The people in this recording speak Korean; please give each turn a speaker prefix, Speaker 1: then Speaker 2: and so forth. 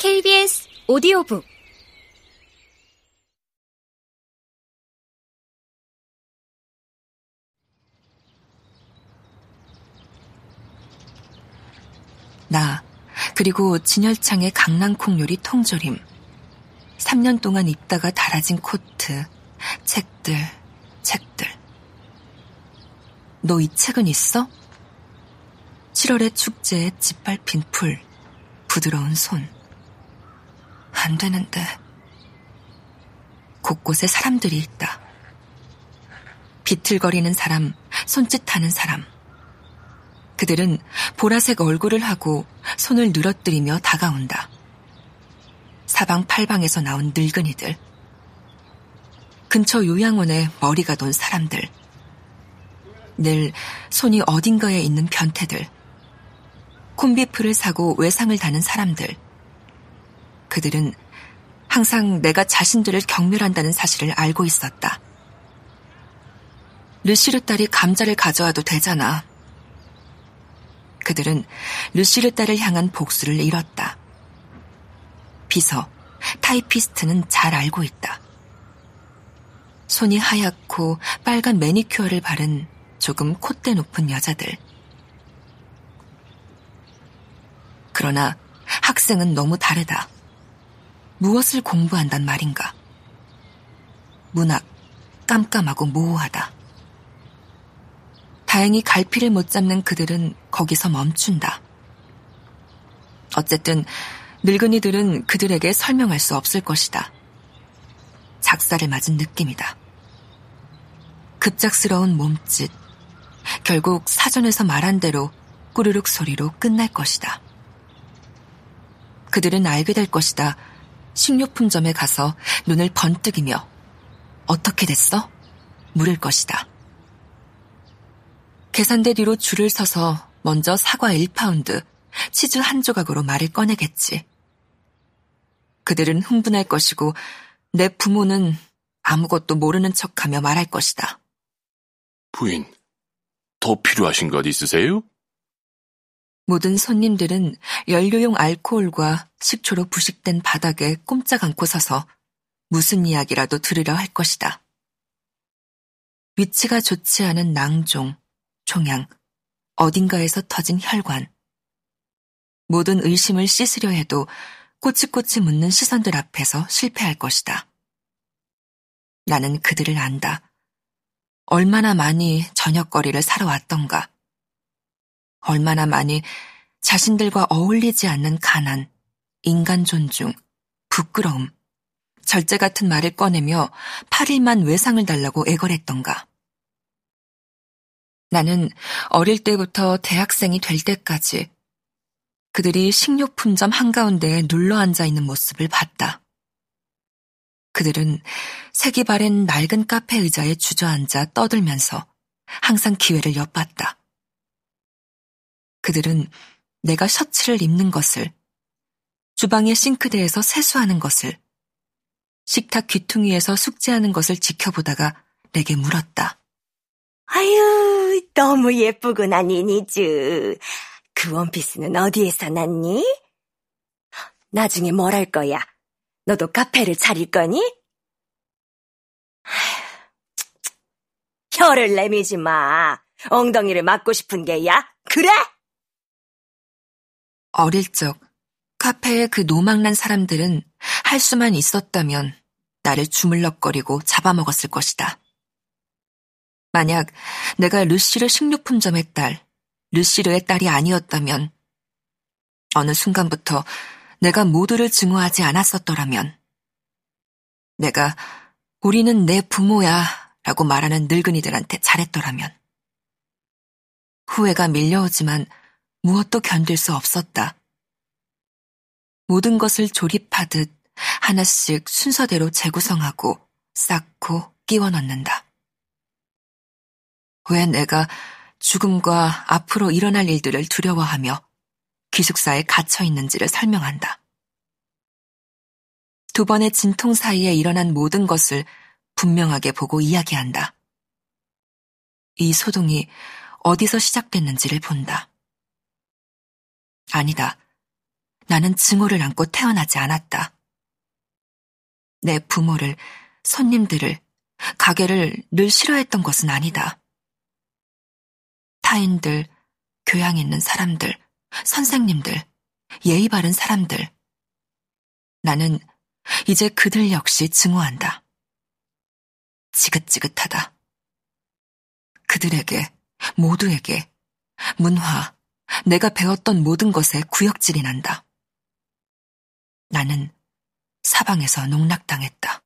Speaker 1: KBS 오디오북
Speaker 2: 나, 그리고 진열창의 강낭콩 요리 통조림. 3년 동안 입다가 달아진 코트, 책들, 책들. 너 이 책은 있어? 7월의 축제에 짓밟힌 풀, 부드러운 손. 안 되는데. 곳곳에 사람들이 있다. 비틀거리는 사람, 손짓하는 사람. 그들은 보라색 얼굴을 하고 손을 늘어뜨리며 다가온다. 사방 팔방에서 나온 늙은이들. 근처 요양원에 머리가 돈 사람들. 늘 손이 어딘가에 있는 변태들. 콤비프를 사고 외상을 다는 사람들. 그들은 항상 내가 자신들을 경멸한다는 사실을 알고 있었다. 르시르 딸이 감자를 가져와도 되잖아. 그들은 루시르 딸을 향한 복수를 잃었다. 비서, 타이피스트는 잘 알고 있다. 손이 하얗고 빨간 매니큐어를 바른 조금 콧대 높은 여자들. 그러나 학생은 너무 다르다. 무엇을 공부한단 말인가? 문학, 깜깜하고 모호하다. 다행히 갈피를 못 잡는 그들은 거기서 멈춘다. 어쨌든 늙은이들은 그들에게 설명할 수 없을 것이다. 작사를 맞은 느낌이다. 급작스러운 몸짓. 결국 사전에서 말한 대로 꾸르륵 소리로 끝날 것이다. 그들은 알게 될 것이다. 식료품점에 가서 눈을 번뜩이며 어떻게 됐어? 물을 것이다. 계산대 뒤로 줄을 서서 먼저 사과 1파운드, 치즈 한 조각으로 말을 꺼내겠지. 그들은 흥분할 것이고 내 부모는 아무것도 모르는 척하며 말할 것이다.
Speaker 3: 부인, 더 필요하신 것 있으세요?
Speaker 2: 모든 손님들은 연료용 알코올과 식초로 부식된 바닥에 꼼짝 않고 서서 무슨 이야기라도 들으려 할 것이다. 위치가 좋지 않은 낭종, 종양, 어딘가에서 터진 혈관. 모든 의심을 씻으려 해도 꼬치꼬치 묻는 시선들 앞에서 실패할 것이다. 나는 그들을 안다. 얼마나 많이 저녁거리를 사러 왔던가. 얼마나 많이 자신들과 어울리지 않는 가난, 인간 존중, 부끄러움, 절제 같은 말을 꺼내며 8일만 외상을 달라고 애걸했던가. 나는 어릴 때부터 대학생이 될 때까지 그들이 식료품점 한가운데에 눌러 앉아 있는 모습을 봤다. 그들은 색이 바랜 낡은 카페 의자에 주저앉아 떠들면서 항상 기회를 엿봤다. 그들은 내가 셔츠를 입는 것을, 주방의 싱크대에서 세수하는 것을, 식탁 귀퉁이에서 숙제하는 것을 지켜보다가 내게 물었다.
Speaker 4: 아유, 너무 예쁘구나, 니니즈. 그 원피스는 어디에서 났니? 나중에 뭘 할 거야? 너도 카페를 차릴 거니? 혀를 내미지 마. 엉덩이를 맞고 싶은 게야? 그래?
Speaker 2: 어릴 적 카페의 그 노망난 사람들은 할 수만 있었다면 나를 주물럭거리고 잡아먹었을 것이다. 만약 내가 루시르 식료품점의 딸, 루시르의 딸이 아니었다면, 어느 순간부터 내가 모두를 증오하지 않았었더라면, 내가 우리는 내 부모야 라고 말하는 늙은이들한테 잘했더라면, 후회가 밀려오지만 무엇도 견딜 수 없었다. 모든 것을 조립하듯 하나씩 순서대로 재구성하고 쌓고 끼워 넣는다. 왜 내가 죽음과 앞으로 일어날 일들을 두려워하며 기숙사에 갇혀 있는지를 설명한다. 두 번의 진통 사이에 일어난 모든 것을 분명하게 보고 이야기한다. 이 소동이 어디서 시작됐는지를 본다. 아니다. 나는 증오를 안고 태어나지 않았다. 내 부모를, 손님들을, 가게를 늘 싫어했던 것은 아니다. 타인들, 교양 있는 사람들, 선생님들, 예의 바른 사람들. 나는 이제 그들 역시 증오한다. 지긋지긋하다. 그들에게, 모두에게, 문화, 내가 배웠던 모든 것에 구역질이 난다. 나는 사방에서 농락당했다.